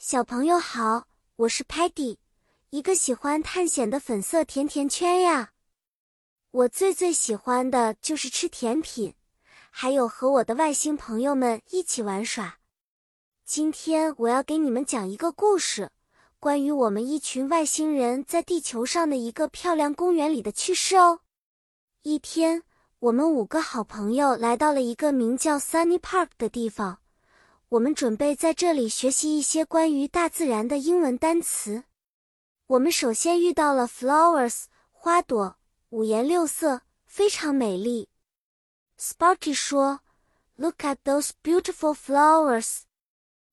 小朋友好，我是 Patty，一个喜欢探险的粉色甜甜圈呀。我最最喜欢的就是吃甜品，还有和我的外星朋友们一起玩耍。今天我要给你们讲一个故事，关于我们一群外星人在地球上的一个漂亮公园里的趣事哦。一天，我们五个好朋友来到了一个名叫 Sunny Park 的地方。我们准备在这里学习一些关于大自然的英文单词。我们首先遇到了 flowers 花朵，五颜六色，非常美丽。Sparky 说：“Look at those beautiful flowers，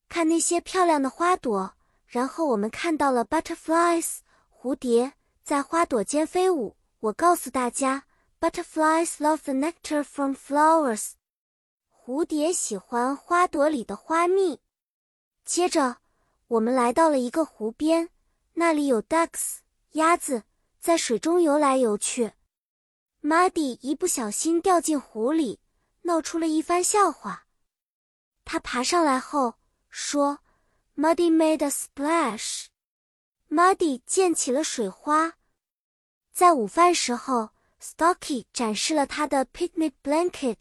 看那些漂亮的花朵。”然后我们看到了 butterflies 蝴蝶在花朵间飞舞。我告诉大家，butterflies love the nectar from flowers。蝴蝶喜欢花朵里的花蜜。接着，我们来到了一个湖边，那里有 ducks 鸭子在水中游来游去。Muddy 一不小心掉进湖里，闹出了一番笑话。他爬上来后说：“Muddy made a splash。” Muddy 溅起了水花。在午饭时候，Stocky 展示了他的 picnic blanket。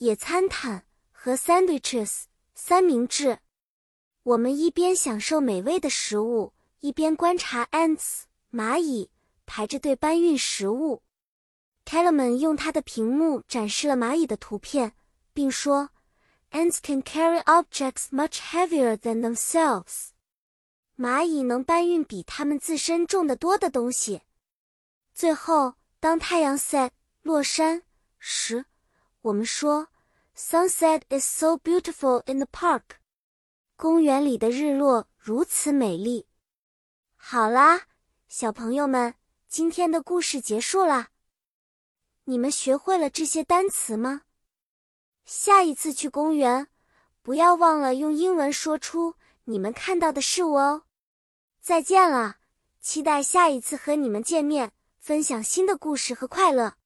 野餐毯和 sandwiches 三明治，我们一边享受美味的食物，一边观察 ants 蚂蚁排着队搬运食物。Kellerman 用他的屏幕展示了蚂蚁的图片，并说：“Ants can carry objects much heavier than themselves。”蚂蚁能搬运比它们自身重得多的东西。最后，当太阳 set 落山时，我们说，Sunset is so beautiful in the park。公园里的日落如此美丽。好啦，小朋友们，今天的故事结束啦。你们学会了这些单词吗？下一次去公园，不要忘了用英文说出你们看到的事物哦。再见了，期待下一次和你们见面，分享新的故事和快乐。